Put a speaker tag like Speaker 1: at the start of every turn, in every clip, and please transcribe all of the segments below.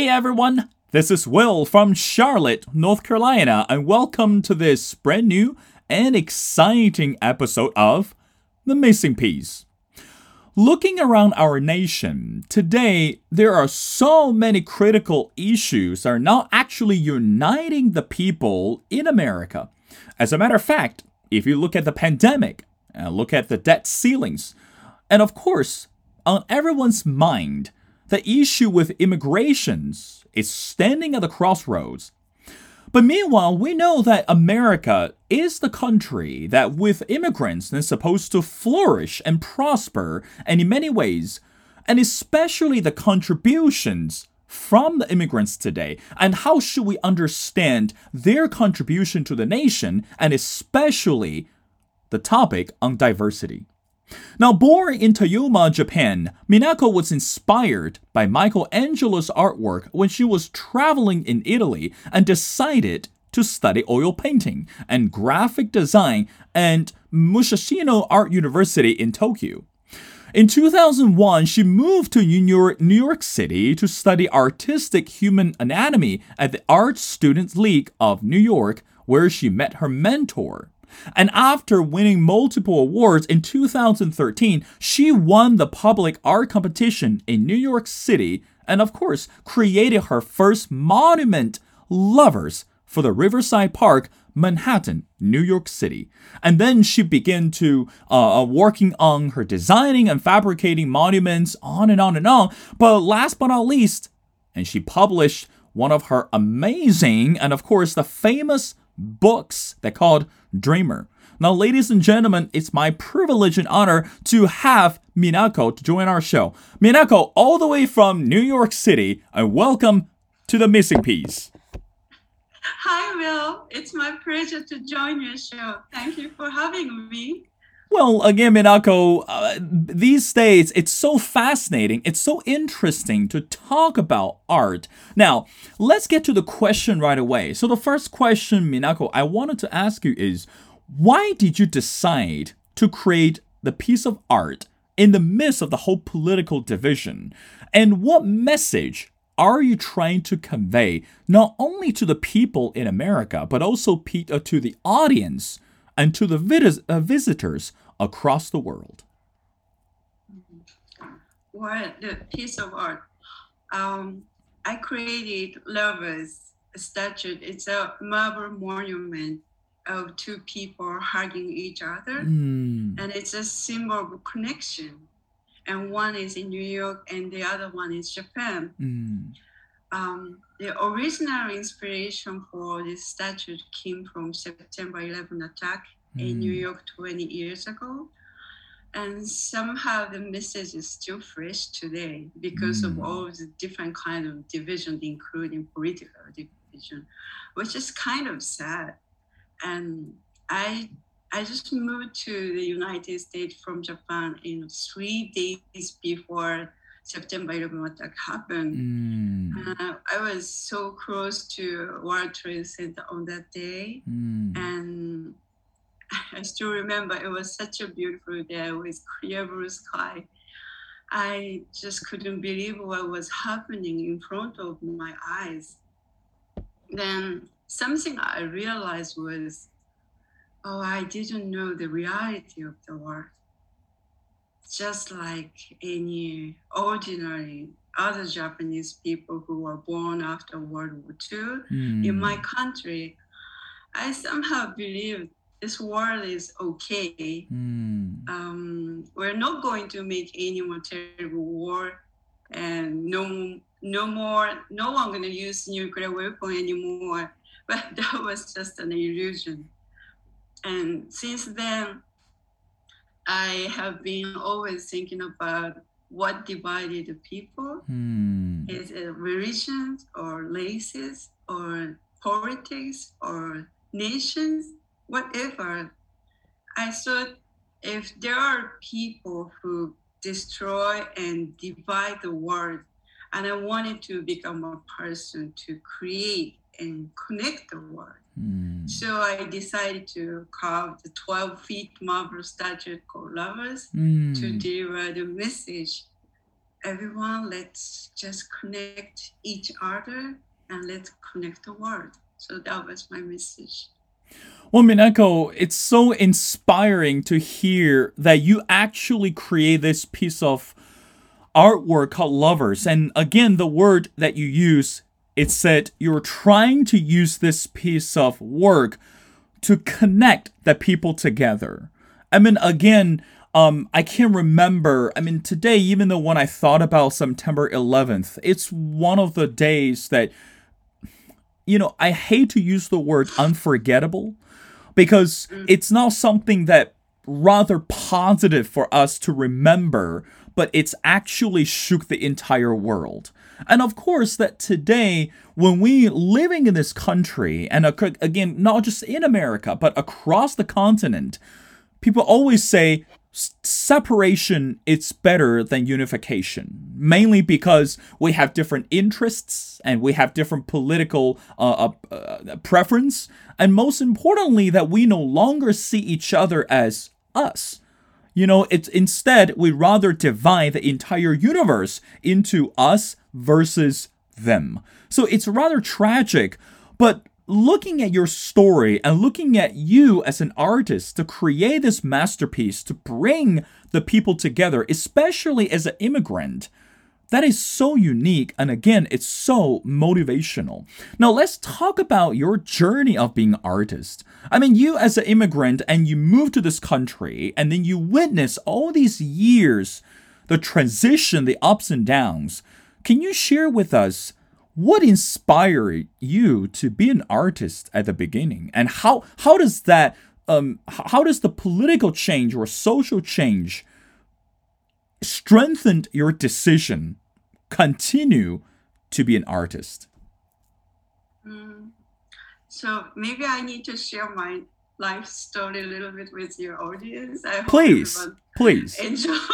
Speaker 1: Hey everyone, this is Will from Charlotte, North Carolina, and welcome to this brand new and exciting episode of The Missing Piece. Looking around our nation, today there are so many critical issues that are not actually uniting the people in America. As a matter of fact, if you look at the pandemic, and look at the debt ceilings, and of course, on everyone's mind, the issue with immigrations is standing at the crossroads. But meanwhile, we know that America is the country that, with immigrants, is supposed to flourish and prosper, and in many ways, and especially the contributions from the immigrants today, and how should we understand their contribution to the nation, and especially the topic on diversity. Now, born in Toyama, Japan, Minako was inspired by Michelangelo's artwork when she was traveling in Italy and decided to study oil painting and graphic design at Musashino Art University in Tokyo. In 2001, she moved to New York, New York City to study artistic human anatomy at the Art Students League of New York, where she met her mentor. And after winning multiple awards in 2013, she won the public art competition in New York City and, of course, created her first monument, Lovers, for the Riverside Park, Manhattan, New York City. And then she began to uh, uh, working on her designing and fabricating monuments, on and on and on. But last but not least, and she published one of her amazing and, of course, the famous books that called Dreamer. Now, ladies and gentlemen, it's my privilege and honor to have Minako to join our show. Minako, all the way from New York City, and welcome to the Missing Piece.
Speaker 2: Hi, Will. It's my pleasure to join your show. Thank you for having me.
Speaker 1: Well, again, Minako, uh, these days it's so fascinating, it's so interesting to talk about art. Now, let's get to the question right away. So, the first question, Minako, I wanted to ask you is why did you decide to create the piece of art in the midst of the whole political division? And what message are you trying to convey not only to the people in America, but also to the audience? And to the vis- uh, visitors across the world.
Speaker 2: What the piece of art. Um, I created Lovers statue. It's a marble monument of two people hugging each other, mm. and it's a symbol of connection. And one is in New York, and the other one is Japan. Mm. Um, the original inspiration for this statue came from September 11 attack mm. in New mm. York 20 years ago. And somehow the message is still fresh today because mm. of all the different kind of division, including political division, which is kind of sad. And I I just moved to the United States from Japan in three days before September 11 attack happened. Mm. Uh, I was so close to World Trade Center on that day, mm. and I still remember it was such a beautiful day with clear blue sky. I just couldn't believe what was happening in front of my eyes. Then something I realized was, oh, I didn't know the reality of the world just like any ordinary other Japanese people who were born after World War II mm. in my country, I somehow believe this world is okay. Mm. Um, we're not going to make any more terrible war, and no, no more, no one going to use nuclear weapon anymore. But that was just an illusion. And since then, I have been always thinking about what divided the people. Hmm. Is it religions or races or politics or nations, whatever. I thought if there are people who destroy and divide the world, and I wanted to become a person to create and connect the world. Mm. So I decided to carve the 12 feet marble statue called Lovers mm. to deliver the message everyone let's just connect each other and let's connect the world. So that was my message.
Speaker 1: Well, Minako, it's so inspiring to hear that you actually create this piece of artwork called Lovers. And again, the word that you use, it said you're trying to use this piece of work to connect the people together. I mean, again, um, I can't remember, I mean, today, even though when I thought about September 11th, it's one of the days that, you know, I hate to use the word unforgettable because it's not something that rather positive for us to remember, but it's actually shook the entire world. And of course, that today, when we living in this country, and again, not just in America, but across the continent, people always say separation is better than unification mainly because we have different interests and we have different political uh, uh, uh, preference and most importantly that we no longer see each other as us. You know it's instead we rather divide the entire universe into us versus them so it's rather tragic but looking at your story and looking at you as an artist to create this masterpiece to bring the people together, especially as an immigrant, that is so unique. And again, it's so motivational. Now, let's talk about your journey of being an artist. I mean, you as an immigrant and you move to this country and then you witness all these years, the transition, the ups and downs. Can you share with us? what inspired you to be an artist at the beginning? And how how does that um how does the political change or social change strengthened your decision continue to be an artist?
Speaker 2: Mm. so maybe i need to share my life story a little bit with your audience. I
Speaker 1: please please.
Speaker 2: enjoy.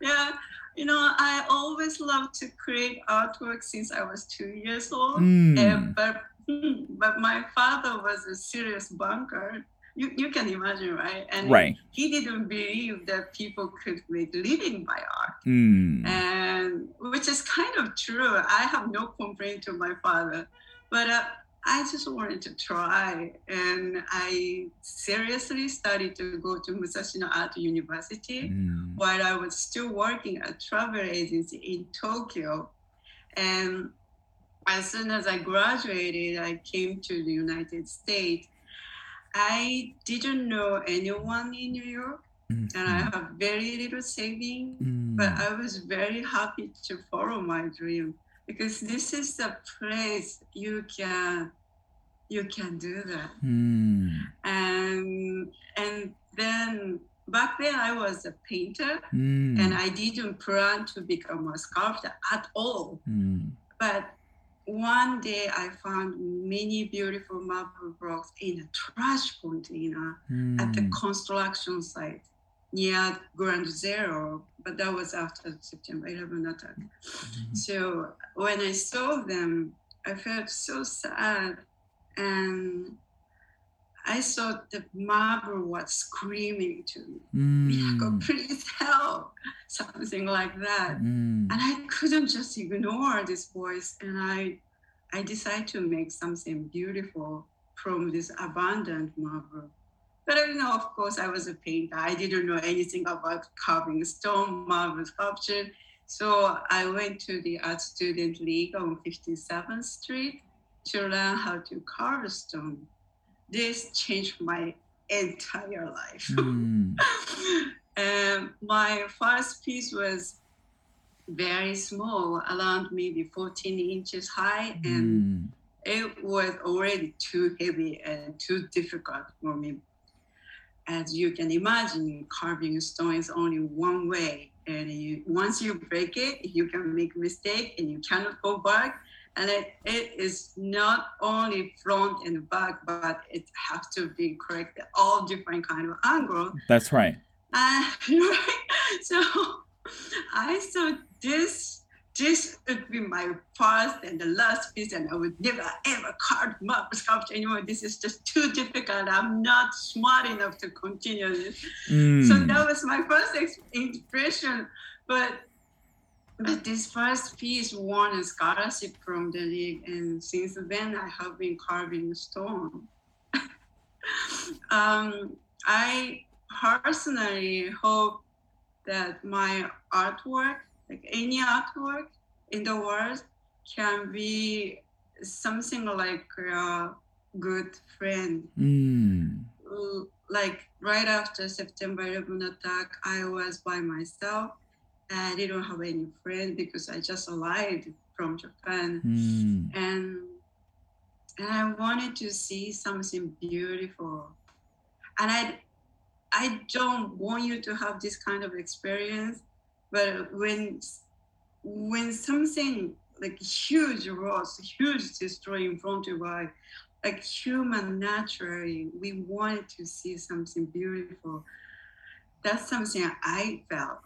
Speaker 2: Yeah you know, I always loved to create artwork since I was two years old.
Speaker 1: Mm.
Speaker 2: And, but hmm, but my father was a serious banker. You, you can imagine, right? And
Speaker 1: right.
Speaker 2: he didn't believe that people could make living by art.
Speaker 1: Mm.
Speaker 2: And which is kind of true. I have no complaint to my father. But uh, I just wanted to try, and I seriously started to go to Musashino Art University
Speaker 1: mm.
Speaker 2: while I was still working at travel agency in Tokyo. And as soon as I graduated, I came to the United States. I didn't know anyone in New York,
Speaker 1: mm.
Speaker 2: and I have very little saving,
Speaker 1: mm.
Speaker 2: but I was very happy to follow my dream because this is the place you can you can do that
Speaker 1: mm.
Speaker 2: and and then back then i was a painter
Speaker 1: mm.
Speaker 2: and i didn't plan to become a sculptor at all
Speaker 1: mm.
Speaker 2: but one day i found many beautiful marble blocks in a trash container at the
Speaker 1: Mm.
Speaker 2: construction site near Ground Zero, but that was after September 11 attack.
Speaker 1: Mm-hmm.
Speaker 2: So when I saw them, I felt so sad, and I thought the marble was screaming to me, Minako,
Speaker 1: Mm.
Speaker 2: please help, something like that.
Speaker 1: Mm.
Speaker 2: And I couldn't just ignore this voice, and I, I decided to make something beautiful from this abandoned marble. But you know, of course, I was a painter. I didn't know anything about carving stone, marble sculpture. So I went to the Art Student League on 57th Street to learn how to carve stone. This changed my entire life.
Speaker 1: Mm.
Speaker 2: and my first piece was very small, around maybe 14 inches high, and
Speaker 1: Mm.
Speaker 2: it was already too heavy and too difficult for me. As you can imagine, carving stone is only one way, and you, once you break it, you can make mistake and you cannot go back. And it, it is not only front and back, but it has to be correct all different kind of angle.
Speaker 1: That's right.
Speaker 2: Uh. So I saw this this would be my first and the last piece, and I would never ever carve marble sculpture anymore. This is just too difficult. I'm not smart enough to continue this.
Speaker 1: Mm.
Speaker 2: So that was my first ex- impression. But but this first piece won a scholarship from the league, and since then I have been carving stone. um, I personally hope that my artwork, like any artwork in the world, can be something like a good friend.
Speaker 1: Mm.
Speaker 2: Like right after September 11 attack, I was by myself. I didn't have any friend because I just arrived from Japan,
Speaker 1: Mm.
Speaker 2: and and I wanted to see something beautiful. And I I don't want you to have this kind of experience, but when when something like huge loss, huge destroy in front of us, like human naturally, we wanted to see something beautiful. That's something I felt.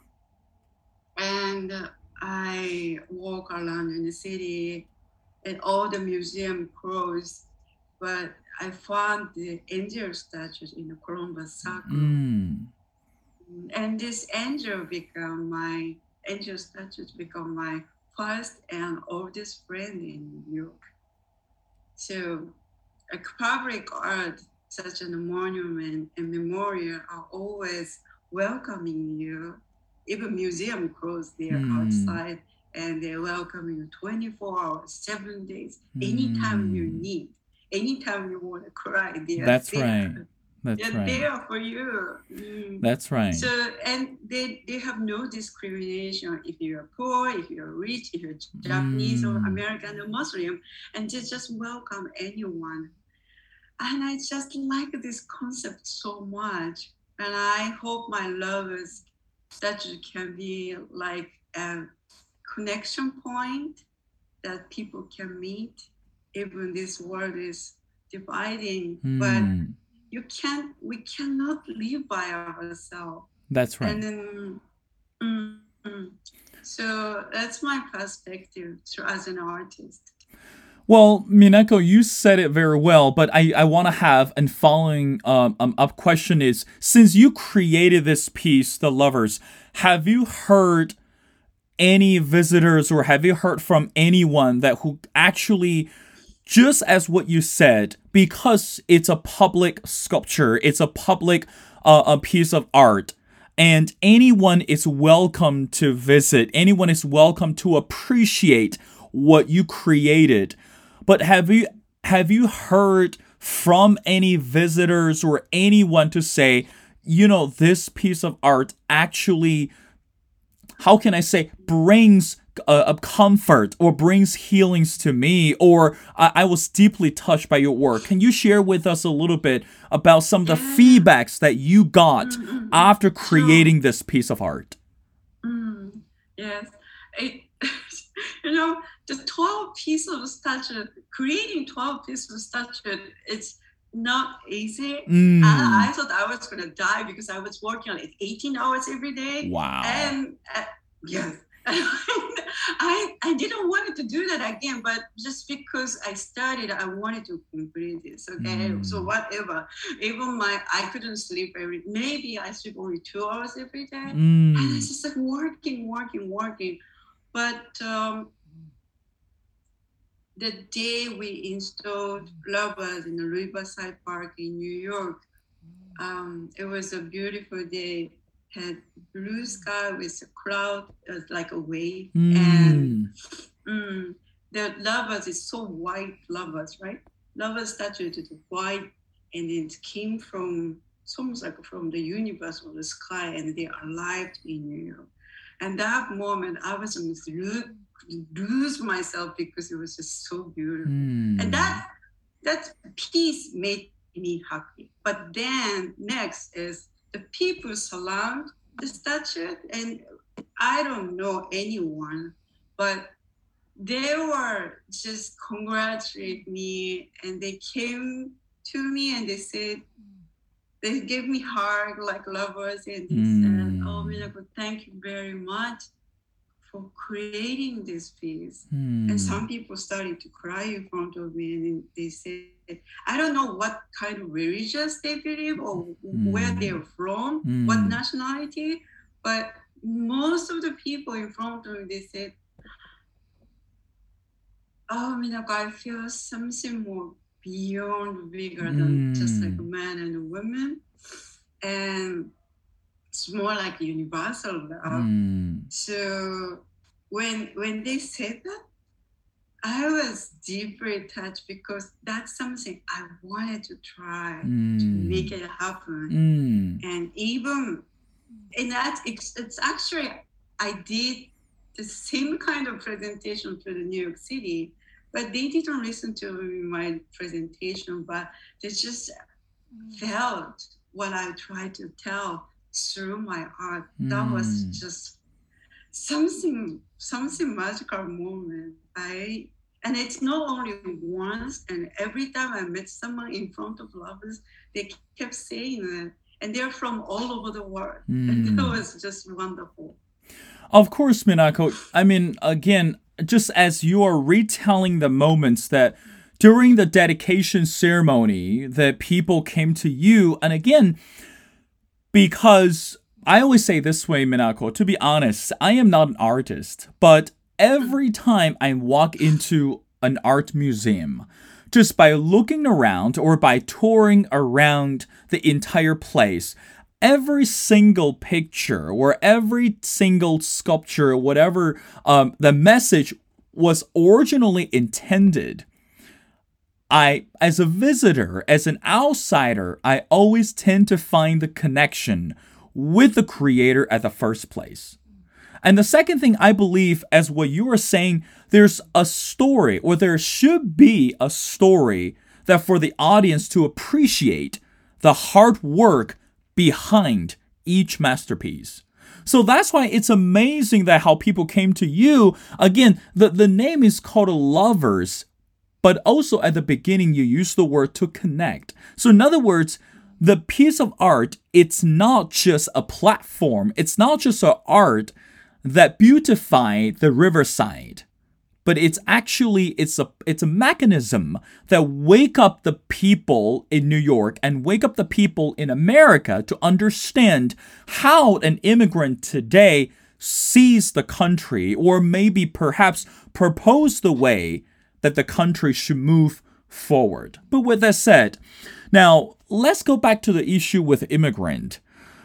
Speaker 2: And I walk around in the city and all the museum closed, but I found the angel statues in the Columbus Circle.
Speaker 1: Mm.
Speaker 2: And this angel become my angel statues become my first and oldest friend in New York. So a public art such as a monument and memorial are always welcoming you. Even museum closed their
Speaker 1: Hmm.
Speaker 2: outside and they welcome you 24 hours, seven days, anytime you
Speaker 1: Hmm.
Speaker 2: need, anytime you want to cry. They
Speaker 1: That's
Speaker 2: there.
Speaker 1: right. That's
Speaker 2: They're
Speaker 1: right.
Speaker 2: there for you. Mm.
Speaker 1: That's right.
Speaker 2: So and they they have no discrimination if you're poor, if you're rich, if you're Japanese or
Speaker 1: Mm.
Speaker 2: American or Muslim, and they just welcome anyone. And I just like this concept so much. And I hope my lovers statue can be like a connection point that people can meet. Even this world is dividing, but
Speaker 1: Mm.
Speaker 2: You can't we cannot live by ourselves
Speaker 1: That's right.
Speaker 2: and then mm, mm. so that's my perspective to, as an artist
Speaker 1: Well, Minako, you said it very well, but I, I want to have and following um, um up question is since you created this piece, The Lovers, have you heard any visitors or have you heard from anyone that who actually just as what you said, because it's a public sculpture, it's a public uh, a piece of art, and anyone is welcome to visit, anyone is welcome to appreciate what you created. But have you have you heard from any visitors or anyone to say, you know, this piece of art actually how can I say brings uh, a comfort or brings healings to me or I, I was deeply touched by your work can you share with us a little bit about some of the feedbacks that you got
Speaker 2: Mm, mm,
Speaker 1: after creating this piece of art?
Speaker 2: Mm. yes. It, you know the 12 pieces of statue creating 12 pieces of statue it's not easy.
Speaker 1: Mm.
Speaker 2: I, I thought i was going to die because i was working on it 18 hours every day.
Speaker 1: Wow.
Speaker 2: And uh, yes I, I didn't want to do that again but just because i started i wanted to complete this okay
Speaker 1: Mm.
Speaker 2: so whatever. Even my i couldn't sleep every maybe i sleep only two hours every day. And
Speaker 1: Mm.
Speaker 2: it's just like working working working. But um the day we installed lovers in the riverside park in new york um, it was a beautiful day had blue sky with a cloud uh, like a wave and
Speaker 1: Mm.
Speaker 2: mm, the lovers is so white lovers right lovers statue is white and it came from it's almost like from the universe or the sky and they arrived in new york and that moment i was almost lo- lose myself because it was just so beautiful
Speaker 1: Mm.
Speaker 2: and that that piece made me happy. But then next is the people surround the statue, and I don't know anyone, but they were just congratulate me, and they came to me and they said they gave me hug like lovers, and they said, "Oh,
Speaker 1: Mm.
Speaker 2: Minako, thank you very much." For creating this piece,
Speaker 1: Mm.
Speaker 2: and some people started to cry in front of me and they said i don't know what kind of religious they believe or where
Speaker 1: Mm.
Speaker 2: they're from what
Speaker 1: Mm.
Speaker 2: nationality but most of the people in front of me they said, "Oh, Minako, I feel something more beyond bigger than just like a
Speaker 1: Mm.
Speaker 2: man and a woman, and it's more like universal love."
Speaker 1: Mm.
Speaker 2: So when when they said that, I was deeply touched because that's something I wanted to try to make
Speaker 1: Mm.
Speaker 2: it happen.
Speaker 1: Mm.
Speaker 2: And even in that, it's, it's actually, I did the same kind of presentation for the New York City, but they didn't listen to my presentation, but they just felt what I tried to tell through my art. That was
Speaker 1: Mm.
Speaker 2: just something something magical moment i and it's not only once and every time i met someone in front of lovers they kept saying that and they're from all over the world and that
Speaker 1: Mm.
Speaker 2: was just wonderful
Speaker 1: Of course, Minako. I mean, again, just as you are retelling the moments that during the dedication ceremony that people came to you, and again, because I always say this way, Minako, to be honest, I am not an artist, but every time I walk into an art museum, just by looking around or by touring around the entire place, every single picture or every single sculpture, whatever um, the message was originally intended, I, as a visitor, as an outsider, I always tend to find the connection with the creator at the first place. And the second thing I believe, as what you are saying, there's a story, or there should be a story that for the audience to appreciate the hard work behind each masterpiece. So that's why it's amazing that how people came to you. Again, the, the name is called Lovers, but also at the beginning you use the word to connect. So in other words, the piece of art, it's not just a platform, it's not just an art that beautify the riverside but it's actually it's a it's a mechanism that wake up the people in New York and wake up the people in America to understand how an immigrant today sees the country or maybe perhaps propose the way that the country should move forward. But with that said, now let's go back to the issue with immigrant.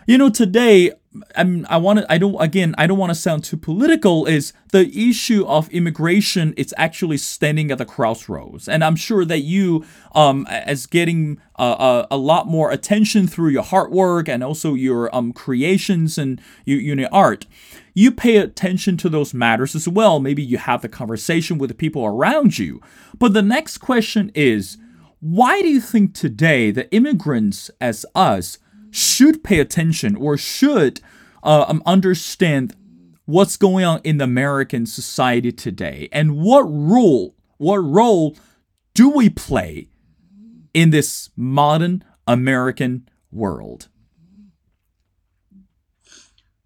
Speaker 1: You know, today, I'm, I want to, I don't, again, I don't want to sound too political, is the issue of immigration, it's actually standing at the crossroads. And I'm sure that you, um, as getting uh, a, a lot more attention through your hard work and also your um, creations and you, you know, art, you pay attention to those matters as well. Maybe you have the conversation with the people around you. But the next question is, why do you think today the immigrants as us should pay attention or should uh, um, understand what's going on in American society today and what role what role do we play in this modern American world?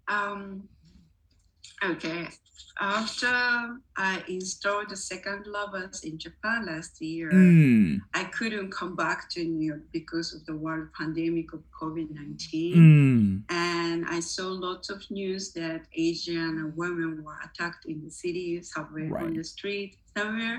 Speaker 2: um okay after i installed the second lovers in japan last year
Speaker 1: Mm,
Speaker 2: I couldn't come back to New York because of the world pandemic of COVID 19.
Speaker 1: mm,
Speaker 2: And I saw lots of news that Asian women were attacked in the city, somewhere on the street, somewhere.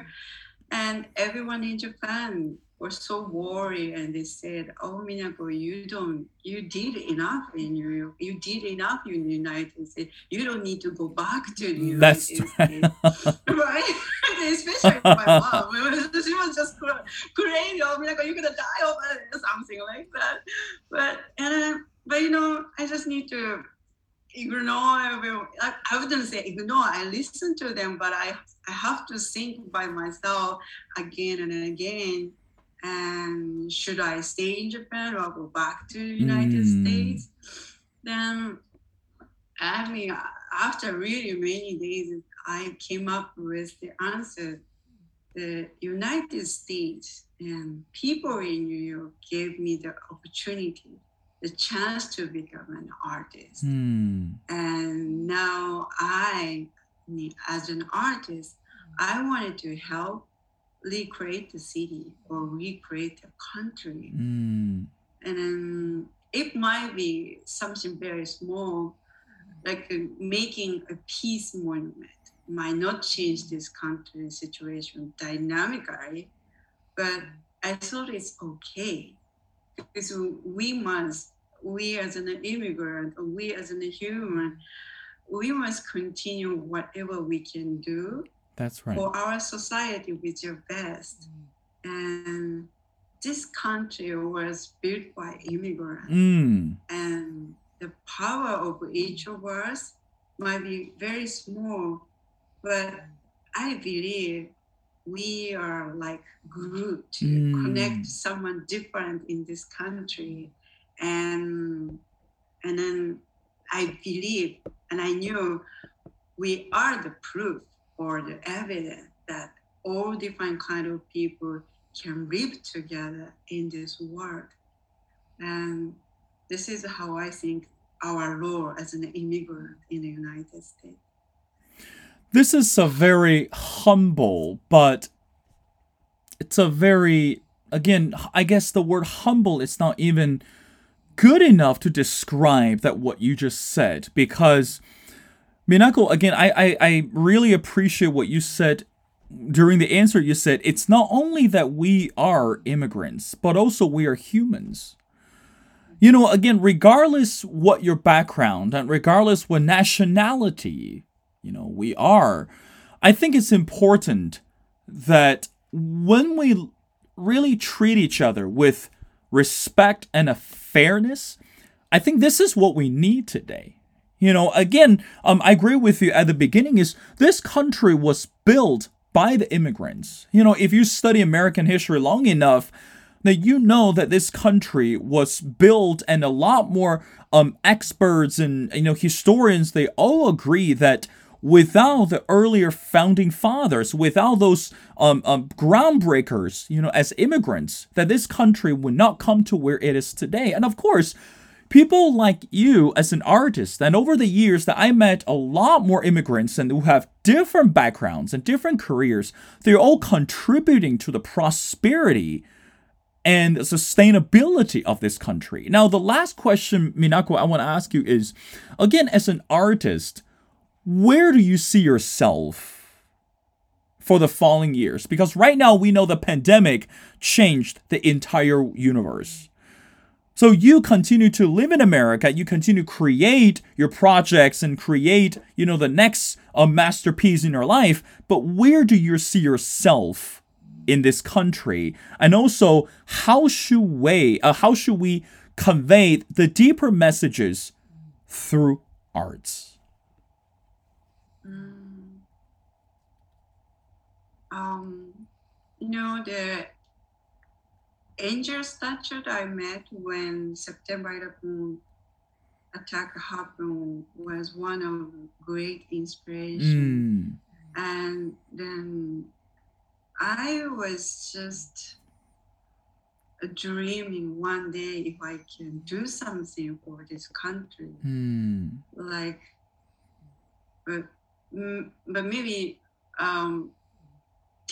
Speaker 2: And everyone in Japan was so worried and they said, Oh, Minako, you don't, you did enough in York. You did enough in the United States. You don't need to go back to the United
Speaker 1: that's
Speaker 2: States
Speaker 1: right.
Speaker 2: Especially my mom. she was just cra- crazy. I'm like, are you gonna die or something like that? But and uh, but you know, I just need to ignore. everyone. I, I wouldn't say ignore. I listen to them, but I I have to think by myself again and again. And should I stay in Japan or go back to the United
Speaker 1: Mm.
Speaker 2: States? Then I mean, after really many days, I came up with the answer. The United States and people in New York gave me the opportunity, the chance to become an artist.
Speaker 1: Mm,
Speaker 2: And now I, as an artist, I wanted to help recreate the city or recreate the country.
Speaker 1: Mm,
Speaker 2: and then it might be something very small like uh, making a peace monument. Might not change this country situation dynamically, but I thought it's okay. Because we must, we as an immigrant, we as a human, we must continue whatever we can do
Speaker 1: That's right.
Speaker 2: for our society with your best. And this country was built by immigrants
Speaker 1: Mm.
Speaker 2: and the power of each of us might be very small, but I believe we are like group to
Speaker 1: Mm.
Speaker 2: connect someone different in this country, and and then I believe and I knew we are the proof or the evidence that all different kind of people can live together in this world, and this is how I think our role as an immigrant in the United States.
Speaker 1: This is a very humble, but it's a very, again, I guess the word humble is not even good enough to describe that what you just said because Minako, again, I, I, I really appreciate what you said during the answer you said it's not only that we are immigrants, but also we are humans. You know, again, regardless what your background and regardless what nationality, you know, we are, I think it's important that when we really treat each other with respect and a fairness, I think this is what we need today. You know, again, um, I agree with you at the beginning is this country was built by the immigrants. You know, if you study American history long enough, that you know that this country was built and a lot more um, experts and you know historians they all agree that without the earlier founding fathers without those um, um, groundbreakers you know as immigrants that this country would not come to where it is today and of course people like you as an artist and over the years that i met a lot more immigrants and who have different backgrounds and different careers they're all contributing to the prosperity and sustainability of this country. Now, the last question, Minako, I want to ask you is again, as an artist, where do you see yourself for the following years? Because right now we know the pandemic changed the entire universe. So you continue to live in America, you continue to create your projects and create, you know, the next uh, masterpiece in your life, but where do you see yourself in this country and also how should we uh, how should we convey the deeper messages through arts
Speaker 2: Mm. Um, you know, the angel statue I met when September 11 attack happened was one of great inspiration.
Speaker 1: Mm,
Speaker 2: And then I was just dreaming one day if I can do something for this country.
Speaker 1: Mm,
Speaker 2: like but mm, but maybe um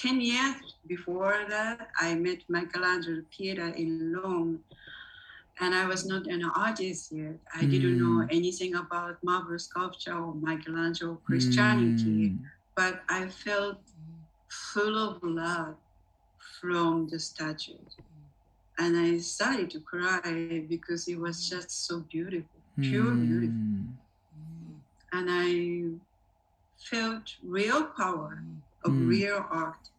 Speaker 2: 10 years before that i met michelangelo Pieta in rome and i was not an artist yet i didn't know anything about marble sculpture or michelangelo christianity
Speaker 1: mm.
Speaker 2: but i felt full of love from the statue. and i started to cry because it was just so beautiful pure beautiful
Speaker 1: Mm.
Speaker 2: and I felt real power of
Speaker 1: Mm.
Speaker 2: real art.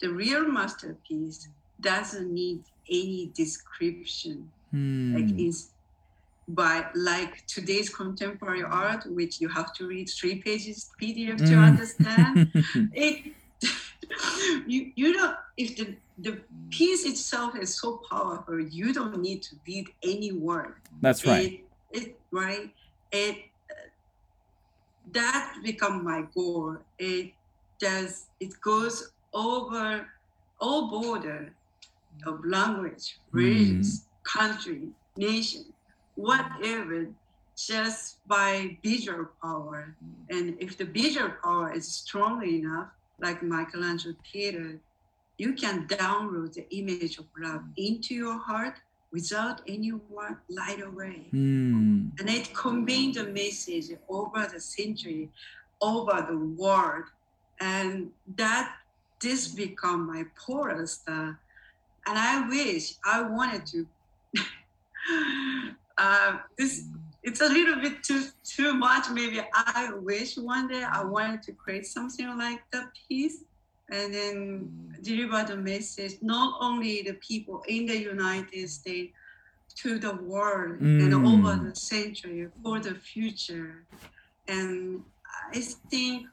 Speaker 2: The real masterpiece doesn't need any description, like
Speaker 1: Mm.
Speaker 2: is by like today's contemporary art, which you have to read three pages PDF to
Speaker 1: Mm.
Speaker 2: understand. It you you don't if the the piece itself is so powerful, you don't need to read any word
Speaker 1: That's right.
Speaker 2: it, it right it that become my goal it does it goes over all border of language religions country nation whatever just by visual power and if the visual power is strong enough like michelangelo Pieta you can download the image of love into your heart without anyone light away.
Speaker 1: Mm.
Speaker 2: And it conveyed the message over the century, over the world. And that this become my pole star. And I wish I wanted to uh, this it's a little bit too too much. Maybe I wish one day I wanted to create something like that piece and then deliver the message not only the people in the United States to the world and
Speaker 1: Mm.
Speaker 2: over the century for the future. And I think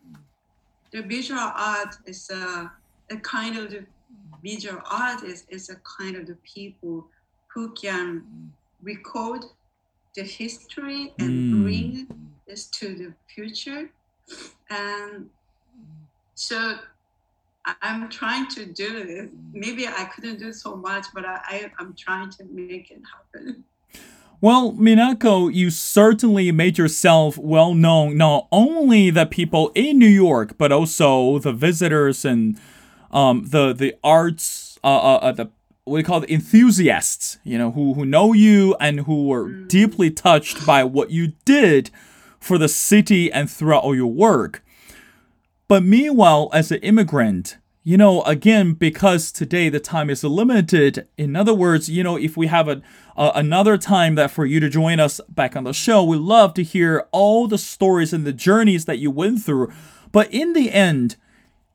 Speaker 2: the visual art is a, a kind of the visual artist is a kind of the people who can record the history and
Speaker 1: Mm.
Speaker 2: bring this to the future. And so I'm trying to do this. Maybe I couldn't do so much, but I, I, I'm trying to make it happen.
Speaker 1: Well, Minako, you certainly made yourself well known, not only the people in New York, but also the visitors and um, the the arts, uh, uh, uh, the what do you call it, enthusiasts, you know, who who know you and who were deeply touched by what you did for the city and throughout all your work. But meanwhile, as an immigrant, you know, again, because today the time is limited. In other words, you know, if we have a, a another time that for you to join us back on the show, we love to hear all the stories and the journeys that you went through. But in the end,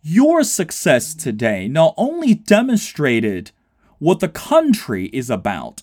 Speaker 1: your success today not only demonstrated what the country is about,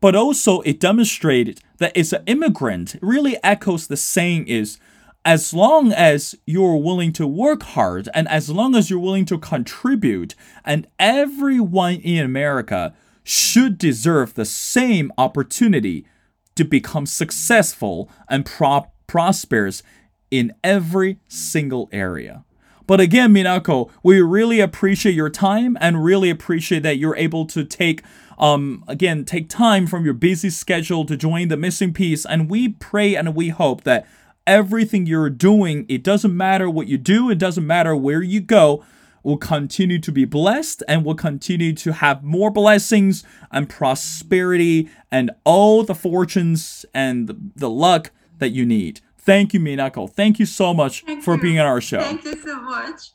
Speaker 1: but also it demonstrated that as an immigrant, it really echoes the saying is as long as you're willing to work hard and as long as you're willing to contribute, and everyone in America should deserve the same opportunity to become successful and pro- prosperous in every single area. But again, Minako, we really appreciate your time and really appreciate that you're able to take um again take time from your busy schedule to join the missing piece and we pray and we hope that everything you're doing it doesn't matter what you do it doesn't matter where you go will continue to be blessed and will continue to have more blessings and prosperity and all the fortunes and the, the luck that you need. Thank you, Minako. Thank you so much
Speaker 2: Thank
Speaker 1: for
Speaker 2: you.
Speaker 1: being on our show.
Speaker 2: Thank you so much.